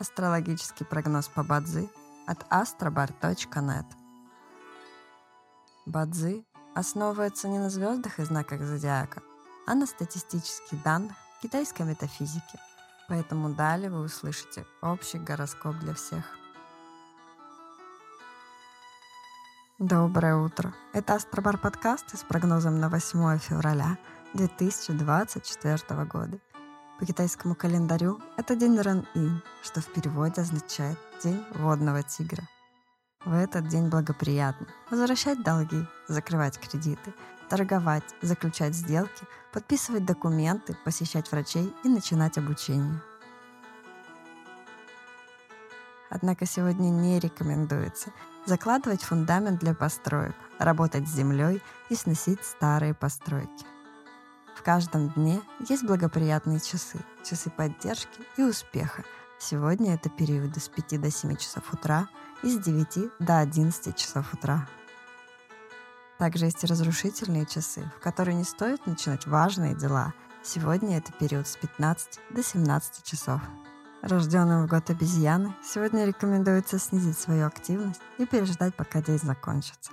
Астрологический прогноз по Бадзи от astrobar.net. Бадзи основывается не на звездах и знаках зодиака, а на статистических данных китайской метафизики. Поэтому далее вы услышите общий гороскоп для всех. Доброе утро! Это Астробар подкаст с прогнозом на 8 февраля 2024 года. По китайскому календарю это день Ран-Ин, что в переводе означает «день водного тигра». В этот день благоприятно возвращать долги, закрывать кредиты, торговать, заключать сделки, подписывать документы, посещать врачей и начинать обучение. Однако сегодня не рекомендуется закладывать фундамент для построек, работать с землей и сносить старые постройки. В каждом дне есть благоприятные часы, часы поддержки и успеха. Сегодня это периоды с 5 до 7 часов утра и с 9 до 11 часов утра. Также есть и разрушительные часы, в которые не стоит начинать важные дела. Сегодня это период с 15 до 17 часов. Рожденным в год обезьяны сегодня рекомендуется снизить свою активность и переждать, пока день закончится.